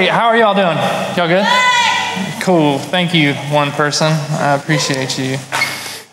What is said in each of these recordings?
Hey, how are y'all doing? Y'all good? Cool. Thank you, one person. I appreciate you.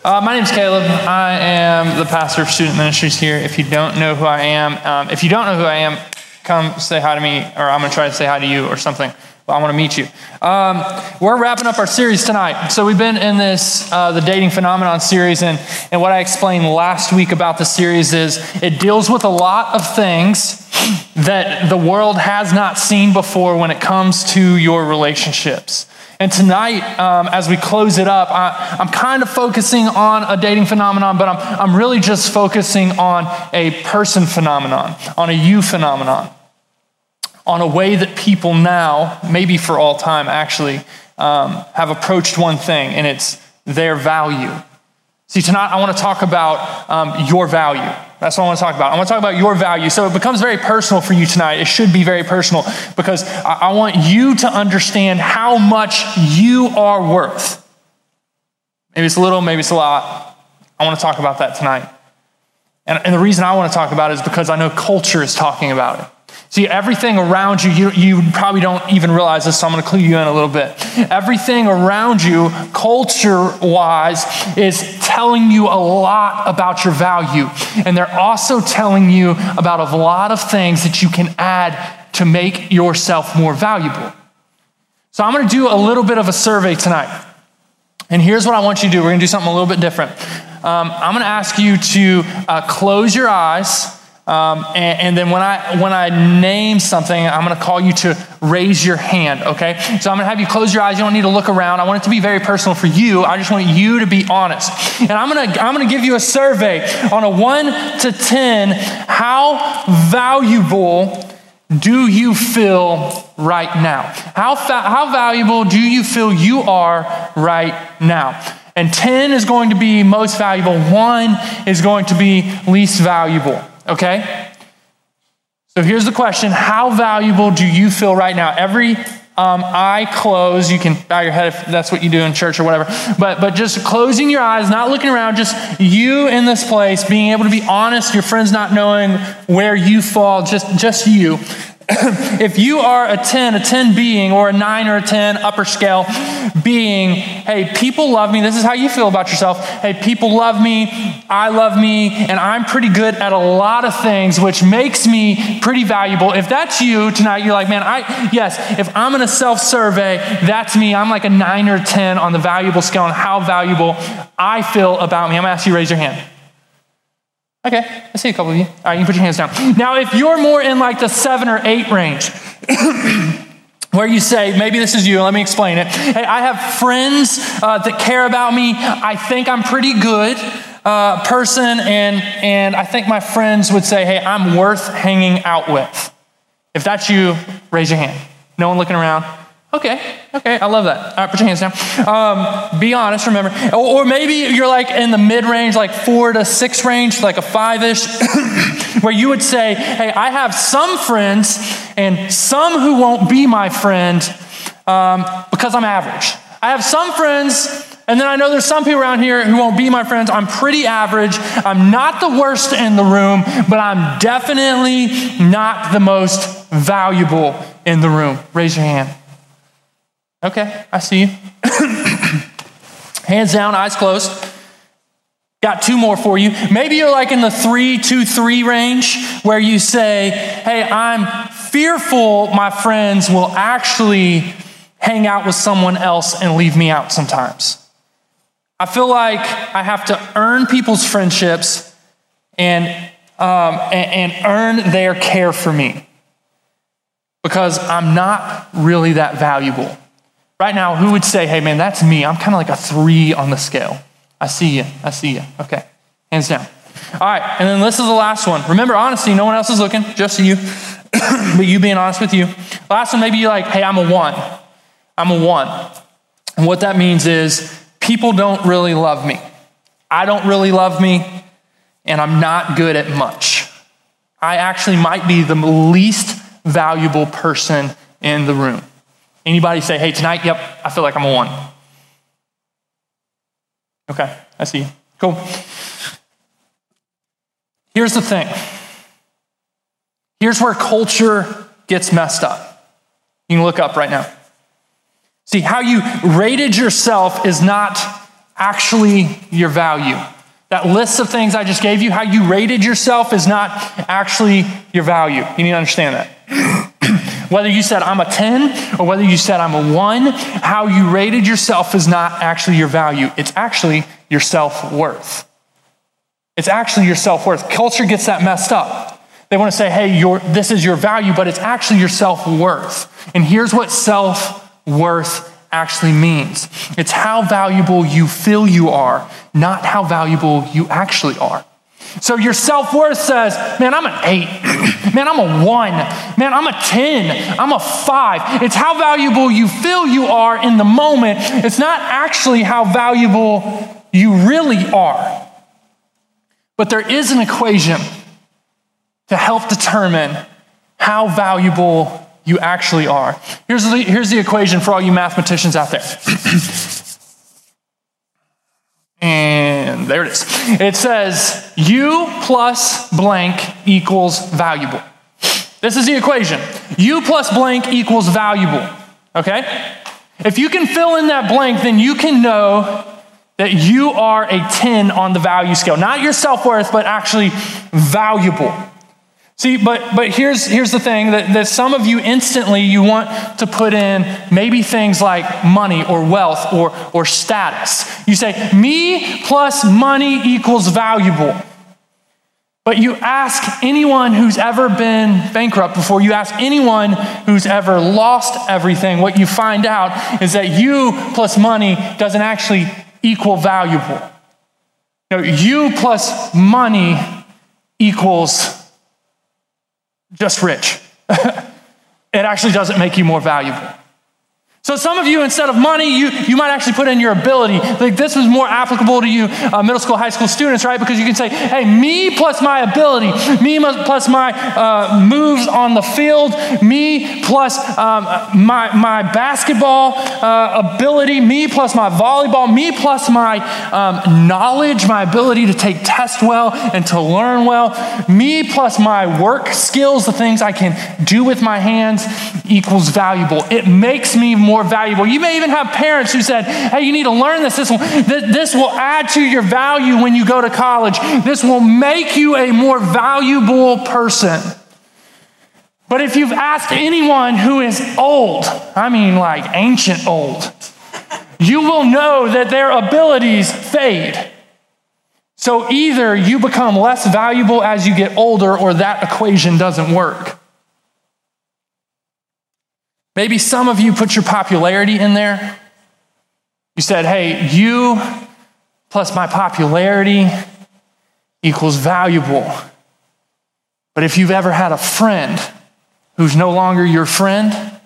Uh, my name's Caleb. I am the pastor of student ministries here. If you don't know who I am, um, if you don't know who I am, come say hi to me, or I'm going to try to say hi to you or something. But I want to meet you. Um, we're wrapping up our series tonight. So we've been in this uh, the dating phenomenon series, and and what I explained last week about the series is it deals with a lot of things that the world has not seen before when it comes to your relationships. And tonight, um, as we close it up, I, am kind of focusing on a dating phenomenon, but I'm, I'm really just focusing on a person phenomenon, on a you phenomenon on a way that people now, maybe for all time actually, um, have approached one thing, and it's their value. See, tonight I want to talk about um, your value. That's what I want to talk about. I want to talk about your value. So it becomes very personal for you tonight. It should be very personal because I, I want you to understand how much you are worth. Maybe it's a little, maybe it's a lot. I want to talk about that tonight. And, and the reason I want to talk about it is because I know culture is talking about it. See, everything around you, you, you probably don't even realize this, so I'm going to clue you in a little bit. Everything around you, culture wise, is telling you a lot about your value. And they're also telling you about a lot of things that you can add to make yourself more valuable. So I'm going to do a little bit of a survey tonight. And here's what I want you to do we're going to do something a little bit different. Um, I'm going to ask you to uh, close your eyes um, and, and, then when I when I name something, I'm going to call you to raise your hand. Okay, so I'm going to have you close your eyes. You don't need to look around. I want it to be very personal for you. I just want you to be honest. And I'm going to I'm going to give you a survey on a one to ten. How valuable do you feel right now? How fa- how valuable do you feel you are right now? And 10 is going to be most valuable, 1 is going to be least valuable okay? So here's the question How valuable do you feel right now? Every um, eye closed, you can bow your head if that's what you do in church or whatever, but, but just closing your eyes, not looking around, just you in this place, being able to be honest, your friends not knowing where you fall, just, just you. if you are a 10, a 10 being, or a 9 or a 10 upper scale being, hey, people love me. This is how you feel about yourself. Hey, people love me. I love me. And I'm pretty good at a lot of things, which makes me pretty valuable. If that's you tonight, you're like, man, I, yes, if I'm in a self survey, that's me. I'm like a 9 or 10 on the valuable scale on how valuable I feel about me. I'm going to ask you raise your hand. Okay, I see a couple of you. All right, you can put your hands down. Now, if you're more in like the seven or eight range, where you say, maybe this is you, let me explain it. Hey, I have friends uh, that care about me. I think I'm pretty good uh, person, and, and I think my friends would say, hey, I'm worth hanging out with. If that's you, raise your hand. No one looking around. Okay, okay, I love that. All right, put your hands down. Um, be honest, remember. Or, or, maybe you're like in the mid range, like four to six range, like a five ish, where you would say, hey, I have some friends and some who won't be my friend um, because I'm average. I have some friends and then I know there's some people around here who won't be my friends. I'm pretty average. I'm not the worst in the room, but I'm definitely not the most valuable in the room. Raise your hand. Okay, I see you. Hands down, eyes closed. Got two more for you. Maybe you're like in the three, two, three range where you say, Hey, I'm fearful my friends will actually hang out with someone else and leave me out sometimes. I feel like I have to earn people's friendships and, um, and, and earn their care for me because I'm not really that valuable. Right now, who would say, hey, man, that's me? I'm kind of like a three on the scale. I see you. I see you. Okay. Hands down. All right. And then this is the last one. Remember, honesty. No one else is looking, just you. but you being honest with you. Last one, maybe you're like, hey, I'm a one. I'm a one. And what that means is people don't really love me. I don't really love me, and I'm not good at much. I actually might be the least valuable person in the room. Anybody say, hey, tonight, yep, I feel like I'm a one. Okay, I see. Cool. Here's the thing. Here's where culture gets messed up. You can look up right now. See, how you rated yourself is not actually your value. That list of things I just gave you, how you rated yourself is not actually your value. You need to understand that. Whether you said I'm a 10 or whether you said I'm a 1, how you rated yourself is not actually your value. It's actually your self worth. It's actually your self worth. Culture gets that messed up. They want to say, hey, this is your value, but it's actually your self worth. And here's what self worth actually means it's how valuable you feel you are, not how valuable you actually are. So your self worth says, man, I'm an eight. Man, I'm a one. Man, I'm a 10. I'm a five. It's how valuable you feel you are in the moment. It's not actually how valuable you really are. But there is an equation to help determine how valuable you actually are. Here's the, here's the equation for all you mathematicians out there. and there it is. It says u plus blank equals valuable. This is the equation. u plus blank equals valuable. Okay? If you can fill in that blank, then you can know that you are a 10 on the value scale. Not your self worth, but actually valuable. See, but, but here's, here's the thing that, that some of you instantly you want to put in maybe things like money or wealth or, or status. You say, me plus money equals valuable. But you ask anyone who's ever been bankrupt before, you ask anyone who's ever lost everything, what you find out is that you plus money doesn't actually equal valuable. No, you plus money equals just rich. it actually doesn't make you more valuable. So some of you, instead of money, you, you might actually put in your ability. Like this is more applicable to you uh, middle school, high school students, right? Because you can say, hey, me plus my ability, me plus my uh, moves on the field, me plus um, my, my basketball uh, ability, me plus my volleyball, me plus my um, knowledge, my ability to take tests well and to learn well, me plus my work skills, the things I can do with my hands equals valuable. It makes me more more valuable. You may even have parents who said, hey, you need to learn this. This will, this will add to your value when you go to college. This will make you a more valuable person. But if you've asked anyone who is old, I mean like ancient old, you will know that their abilities fade. So either you become less valuable as you get older, or that equation doesn't work. Maybe some of you put your popularity in there. You said, hey, you plus my popularity equals valuable. But if you've ever had a friend who's no longer your friend,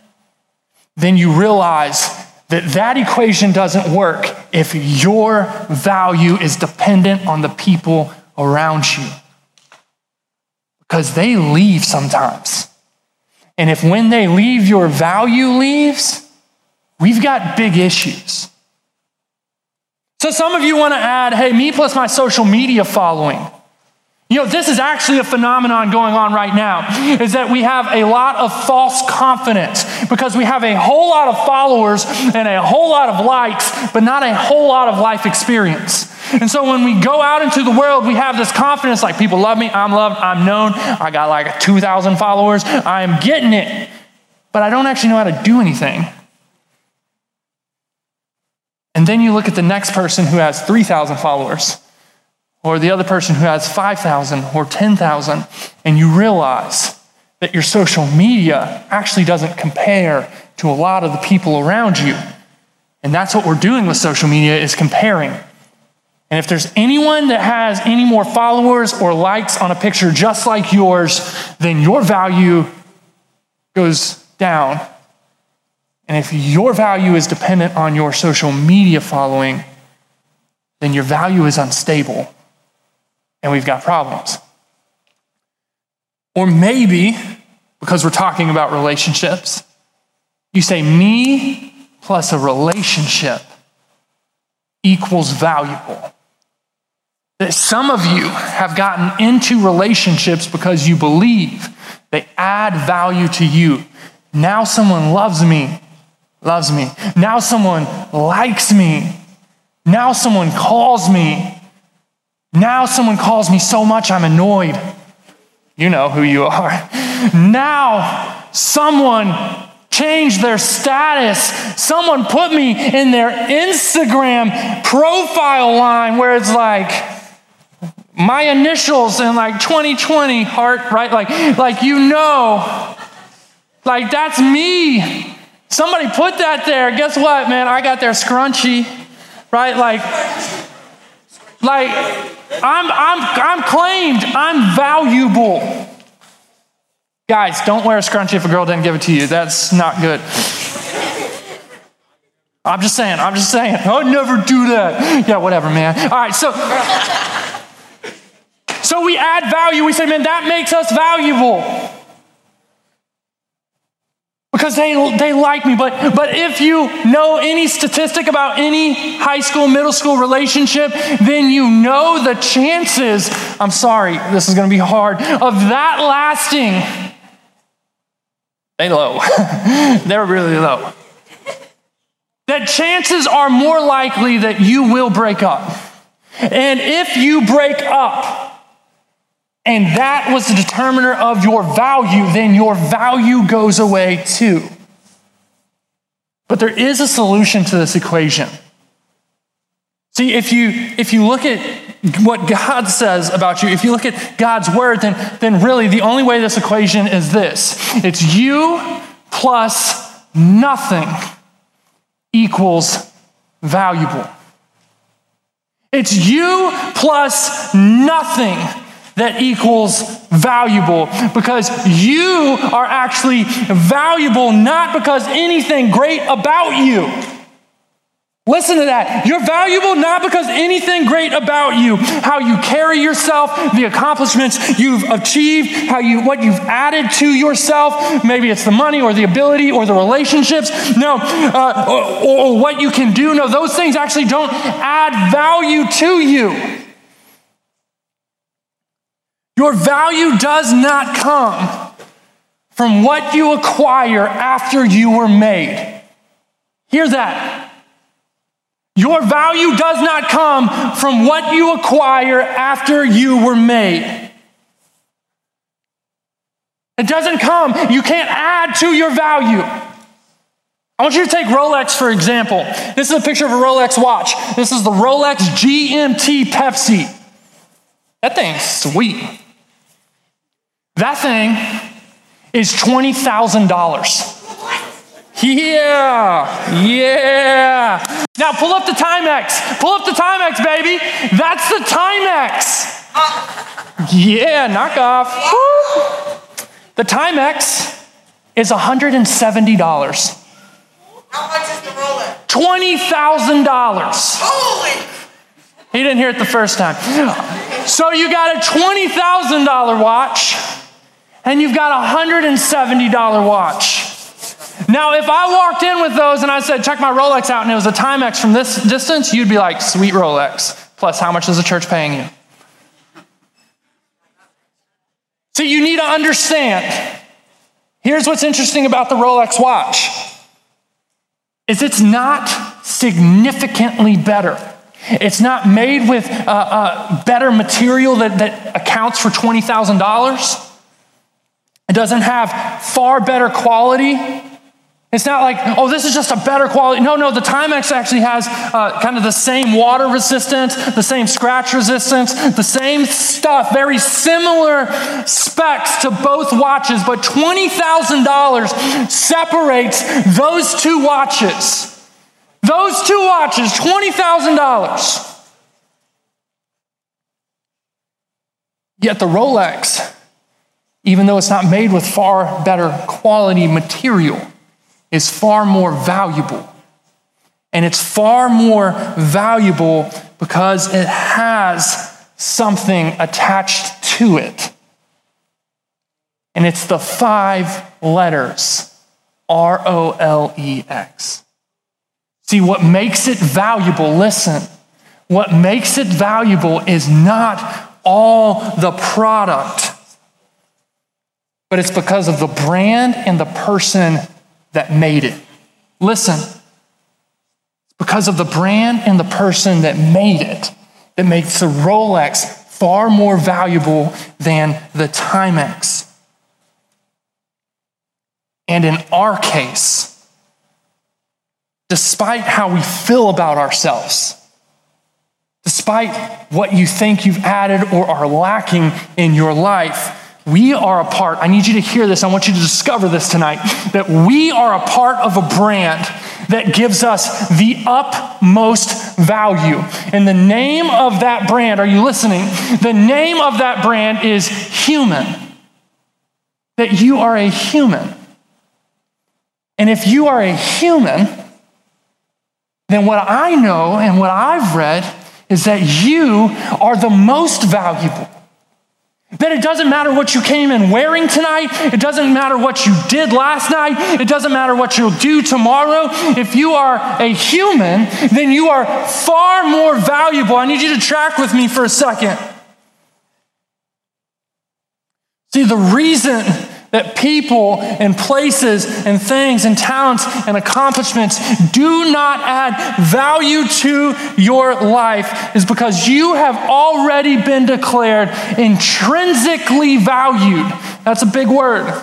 then you realize that that equation doesn't work if your value is dependent on the people around you. Because they leave sometimes. And if when they leave, your value leaves, we've got big issues. So some of you want to add, hey, me plus my social media following. You know, this is actually a phenomenon going on right now, is that we have a lot of false confidence because we have a whole lot of followers and a whole lot of likes, but not a whole lot of life experience. And so when we go out into the world, we have this confidence like people love me, I'm loved, I'm known, I got like 2,000 followers, I am getting it, but I don't actually know how to do anything. And then you look at the next person who has 3,000 followers, or the other person who has 5,000 or 10,000, and you realize that your social media actually doesn't compare to a lot of the people around you. And that's what we're doing with social media is comparing. And if there's anyone that has any more followers or likes on a picture just like yours, then your value goes down. And if your value is dependent on your social media following, then your value is unstable and we've got problems. Or maybe, because we're talking about relationships, you say, me plus a relationship equals valuable. That some of you have gotten into relationships because you believe they add value to you. Now someone loves me, loves me. Now someone likes me. Now someone calls me. Now someone calls me so much I'm annoyed. You know who you are. Now someone changed their status. Someone put me in their Instagram profile line where it's like, my initials in like 2020 heart right? Like like you know. Like that's me. Somebody put that there. Guess what man? I got their scrunchy right? Like like i'm i'm i'm claimed. I'm valuable. Guys don't wear a scrunchie if a girl didn't give it to you. That's not good. I'm just saying. I'm just saying. I'd never do that. Yeah whatever man. All right so so we add value. We say, man, that makes us valuable. Because they, they like me. But, but if you know any statistic about any high school, middle school relationship, then you know the chances, I'm sorry, this is going to be hard, of that lasting, they low. They're really low. That chances are more likely that you will break up. And if you break up, and that was the determiner of your value, then your value goes away too. But there is a solution to this equation. See, if you if you look at what God says about you, if you look at God's word, then, then really the only way this equation is this. It's you plus nothing equals valuable. It's you plus nothing that equals valuable because you are actually valuable not because anything great about you. Listen to that. You're valuable not because anything great about you, how you carry yourself, the accomplishments you've achieved, how you what you've added to yourself. Maybe it's the money or the ability or the relationships. No, uh, or, or what you can do. No, those things actually don't add value to you. Your value does not come from what you acquire after you were made. Hear that. Your value does not come from what you acquire after you were made. It doesn't come. You can't add to your value. I want you to take Rolex, for example. This is a picture of a Rolex watch. This is the Rolex GMT Pepsi. That thing's sweet. That thing is $20,000. Yeah, yeah. Now pull up the Timex. Pull up the Timex, baby. That's the Timex. Yeah, knock off. The Timex is $170. How much is the Rolex? $20,000. Holy! He didn't hear it the first time. So you got a $20,000 watch and you've got a $170 watch. Now, if I walked in with those and I said, check my Rolex out, and it was a Timex from this distance, you'd be like, sweet Rolex. Plus, how much is the church paying you? So you need to understand. Here's what's interesting about the Rolex watch is it's not significantly better. It's not made with uh, uh, better material that, that accounts for $20,000. It doesn't have far better quality. It's not like, oh, this is just a better quality. No, no, the Timex actually has uh, kind of the same water resistance, the same scratch resistance, the same stuff, very similar specs to both watches, but $20,000 separates those two watches. Those two watches, $20,000. Yet the Rolex even though it's not made with far better quality material, is far more valuable. And it's far more valuable because it has something attached to it. And it's the five letters R O L E X. See, what makes it valuable, listen, what makes it valuable is not all the product but it's because of the brand and the person that made it. Listen, it's because of the brand and the person that made it that makes the Rolex far more valuable than the Timex. And in our case, despite how we feel about ourselves, despite what you think you've added or are lacking in your life, we are a part. I need you to hear this. I want you to discover this tonight that we are a part of a brand that gives us the utmost value. And the name of that brand, are you listening? The name of that brand is human. That you are a human. And if you are a human, then what I know and what I've read is that you are the most valuable. That it doesn't matter what you came in wearing tonight. It doesn't matter what you did last night. It doesn't matter what you'll do tomorrow. If you are a human, then you are far more valuable. I need you to track with me for a second. See, the reason that people and places and things and talents and accomplishments do not add value to your life is because you have already been declared intrinsically valued. That's a big word.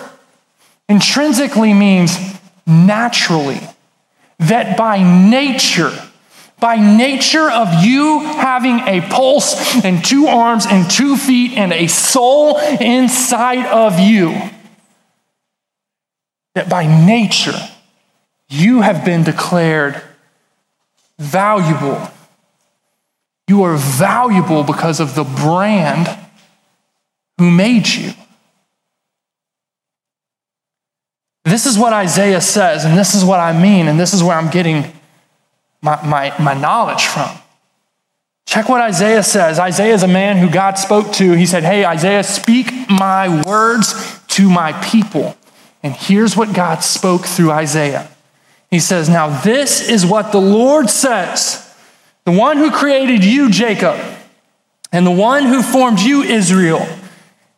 Intrinsically means naturally, that by nature, by nature of you having a pulse and two arms and two feet and a soul inside of you, that by nature you have been declared valuable. You are valuable because of the brand who made you. This is what Isaiah says, and this is what I mean, and this is where I'm getting my, my, my knowledge from. Check what Isaiah says. Isaiah is a man who God spoke to. He said, Hey, Isaiah, speak my words to my people. And here's what God spoke through Isaiah. He says, Now this is what the Lord says the one who created you, Jacob, and the one who formed you, Israel.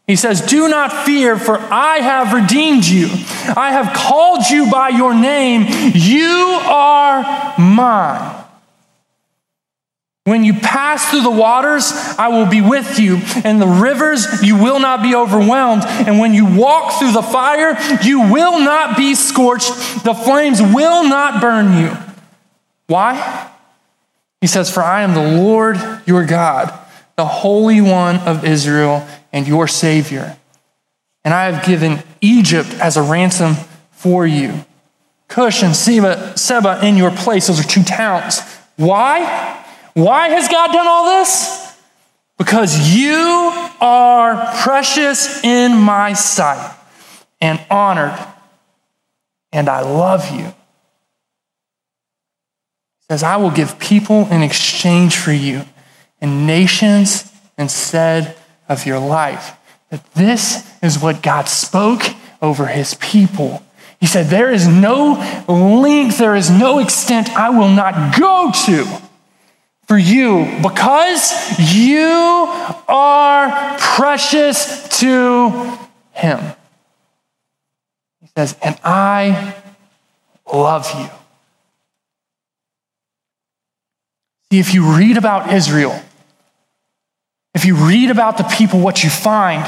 He says, Do not fear, for I have redeemed you. I have called you by your name. You are mine. When you pass through the waters, I will be with you, and the rivers, you will not be overwhelmed. And when you walk through the fire, you will not be scorched. The flames will not burn you. Why? He says, For I am the Lord your God, the Holy One of Israel, and your Savior. And I have given Egypt as a ransom for you. Cush and Seba, Seba in your place. Those are two towns. Why? Why has God done all this? Because you are precious in my sight and honored, and I love you. He says, I will give people in exchange for you and nations instead of your life. That this is what God spoke over his people. He said, There is no length, there is no extent I will not go to for you because you are precious to him. He says, and I love you. See, if you read about Israel, if you read about the people, what you find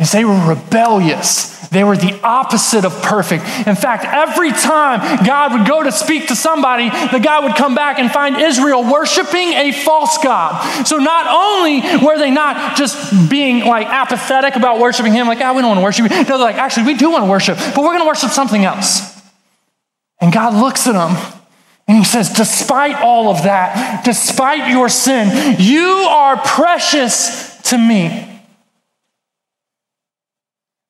is they were rebellious. They were the opposite of perfect. In fact, every time God would go to speak to somebody, the God would come back and find Israel worshiping a false God. So not only were they not just being like apathetic about worshiping Him, like, ah, oh, we don't want to worship you. No, they're like, actually, we do want to worship, but we're going to worship something else. And God looks at them and He says, despite all of that, despite your sin, you are precious to me.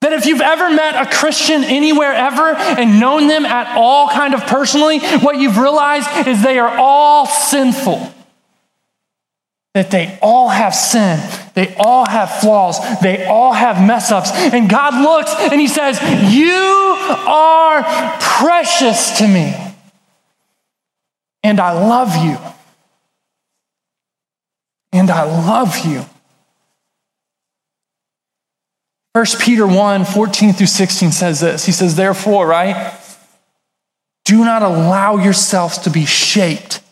That if you've ever met a Christian anywhere ever and known them at all kind of personally, what you've realized is they are all sinful. That they all have sin. They all have flaws. They all have mess ups. And God looks and He says, You are precious to me. And I love you. And I love you. 1 Peter 1 14 through 16 says this. He says, Therefore, right? Do not allow yourselves to be shaped.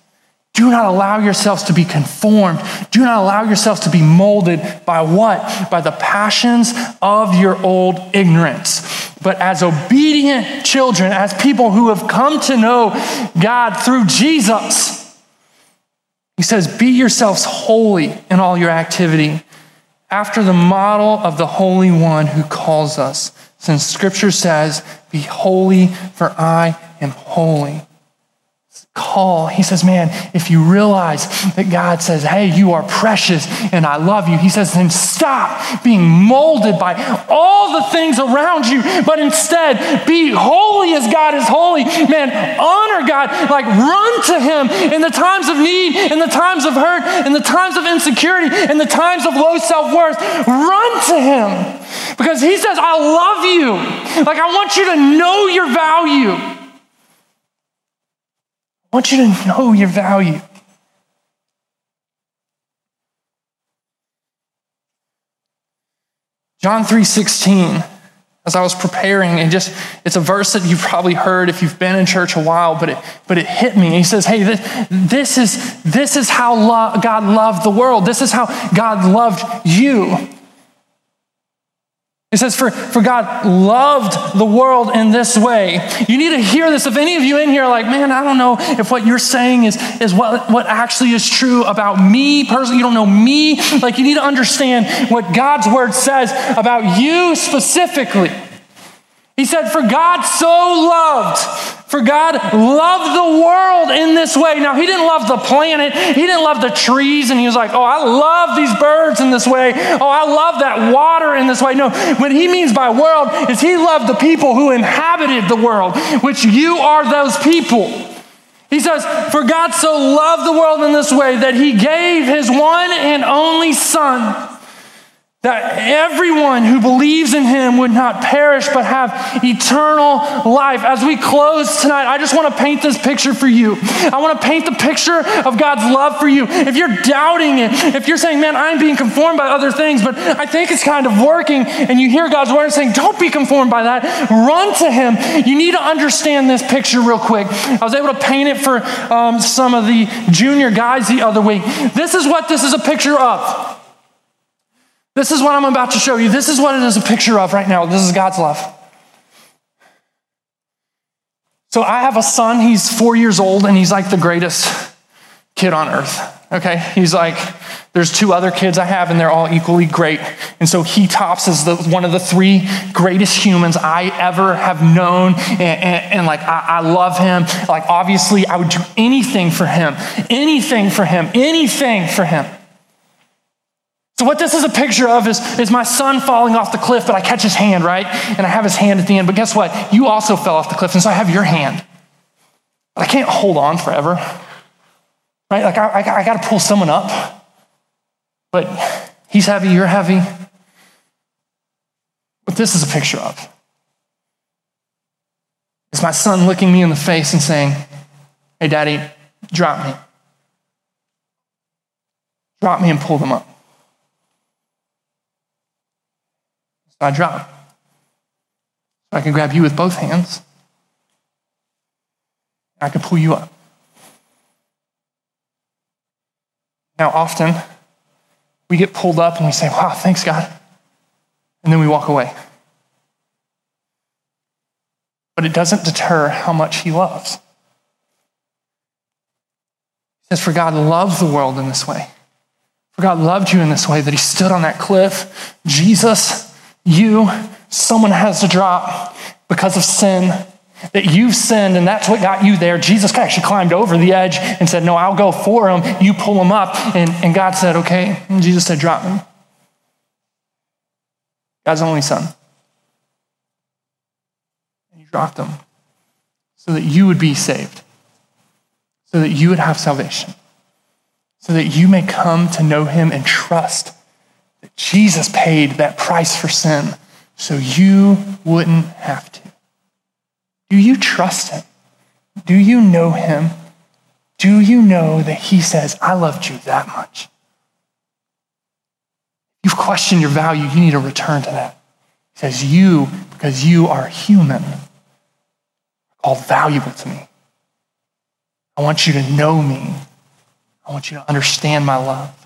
Do not allow yourselves to be conformed. Do not allow yourselves to be molded by what? By the passions of your old ignorance. But as obedient children, as people who have come to know God through Jesus, he says, Be yourselves holy in all your activity, after the model of the Holy One who calls us. Since scripture says, Be holy, for I am holy call. He says, Man, if you realize that God says, Hey, you are precious and I love you, he says, then stop being molded by all the things around you, but instead be holy as God is holy. Man, honor God, like run to him in the times of need, in the times of hurt, in the times of insecurity, in the times of low self worth. Run to him because he says, I love you. Like, I want you to know your value. Want you to know your value. John 3:16 as I was preparing and just it's a verse that you've probably heard if you've been in church a while but it but it hit me. He says, "Hey, this, this is this is how lo- God loved the world. This is how God loved you." It says, for, for God loved the world in this way. You need to hear this. If any of you in here are like, man, I don't know if what you're saying is, is what, what actually is true about me personally, you don't know me. Like, you need to understand what God's word says about you specifically. He said, For God so loved, for God loved the world in this way. Now, He didn't love the planet, He didn't love the trees, and He was like, Oh, I love these birds in this way. Oh, I love that water in this way. No, what He means by world is He loved the people who inhabited the world, which you are those people. He says, For God so loved the world in this way that He gave His one and only Son that everyone who believes in him would not perish but have eternal life. As we close tonight, I just want to paint this picture for you. I want to paint the picture of God's love for you. If you're doubting it, if you're saying, man, I'm being conformed by other things, but I think it's kind of working, and you hear God's word saying, don't be conformed by that, run to him. You need to understand this picture real quick. I was able to paint it for um, some of the junior guys the other week. This is what this is a picture of. This is what I'm about to show you. This is what it is a picture of right now. This is God's love. So I have a son, he's four years old, and he's like the greatest kid on earth. Okay? He's like, there's two other kids I have, and they're all equally great. And so he tops as the, one of the three greatest humans I ever have known. And, and, and like, I, I love him. Like, obviously, I would do anything for him, anything for him, anything for him. So, what this is a picture of is, is my son falling off the cliff, but I catch his hand, right? And I have his hand at the end. But guess what? You also fell off the cliff, and so I have your hand. But I can't hold on forever, right? Like, I, I, I got to pull someone up. But he's heavy, you're heavy. What this is a picture of is my son looking me in the face and saying, Hey, daddy, drop me. Drop me and pull them up. I drop. So I can grab you with both hands. I can pull you up. Now, often we get pulled up and we say, Wow, thanks, God. And then we walk away. But it doesn't deter how much He loves. He says, For God loved the world in this way. For God loved you in this way that He stood on that cliff. Jesus you, someone has to drop because of sin, that you've sinned, and that's what got you there. Jesus actually climbed over the edge and said, No, I'll go for him. You pull him up. And, and God said, Okay. And Jesus said, Drop him. God's only son. And you dropped him so that you would be saved, so that you would have salvation, so that you may come to know him and trust Jesus paid that price for sin so you wouldn't have to. Do you trust him? Do you know him? Do you know that he says, I loved you that much? You've questioned your value. You need to return to that. He says, You, because you are human, are called valuable to me. I want you to know me. I want you to understand my love.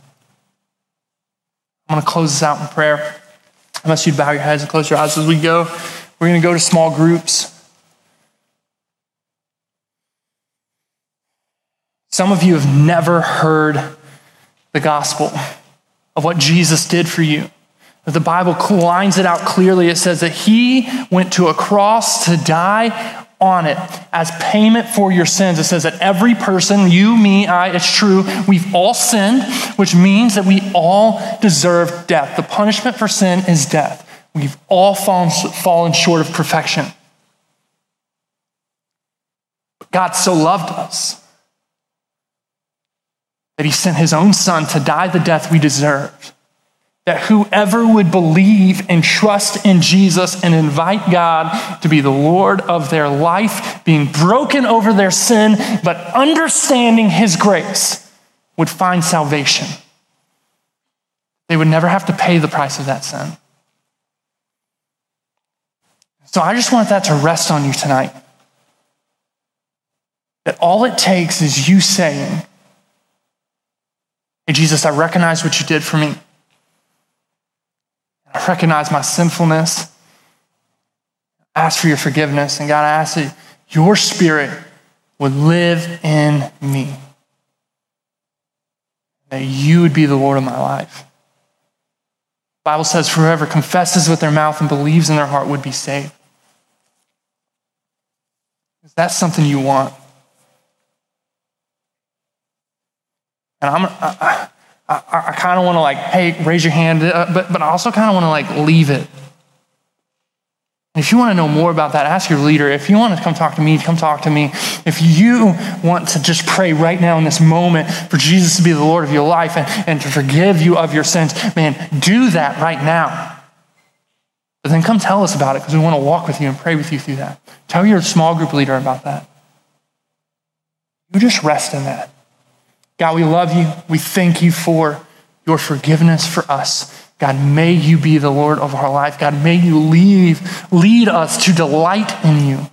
I'm going to close this out in prayer. Unless you bow your heads and close your eyes as we go. We're going to go to small groups. Some of you have never heard the gospel of what Jesus did for you. The Bible lines it out clearly. It says that he went to a cross to die on it as payment for your sins. It says that every person, you, me, I, it's true, we've all sinned, which means that we all deserve death. The punishment for sin is death. We've all fallen, fallen short of perfection. But God so loved us that he sent his own son to die the death we deserved. That whoever would believe and trust in Jesus and invite God to be the Lord of their life, being broken over their sin, but understanding his grace, would find salvation. They would never have to pay the price of that sin. So I just want that to rest on you tonight. That all it takes is you saying, Hey, Jesus, I recognize what you did for me. I recognize my sinfulness. I ask for your forgiveness. And God, I ask that your spirit would live in me. That you would be the Lord of my life. The Bible says, whoever confesses with their mouth and believes in their heart would be saved. Is that something you want? And I'm, I, I, I kind of want to like, hey, raise your hand, uh, but, but I also kind of want to like leave it. If you want to know more about that, ask your leader. If you want to come talk to me, come talk to me. If you want to just pray right now in this moment for Jesus to be the Lord of your life and, and to forgive you of your sins, man, do that right now. But then come tell us about it because we want to walk with you and pray with you through that. Tell your small group leader about that. You just rest in that. God, we love you. We thank you for your forgiveness for us. God, may you be the Lord of our life. God, may you leave, lead us to delight in you.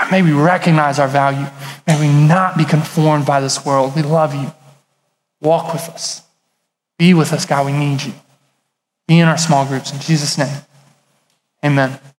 God, may we recognize our value. May we not be conformed by this world. We love you. Walk with us. Be with us, God. We need you. Be in our small groups. In Jesus' name, amen.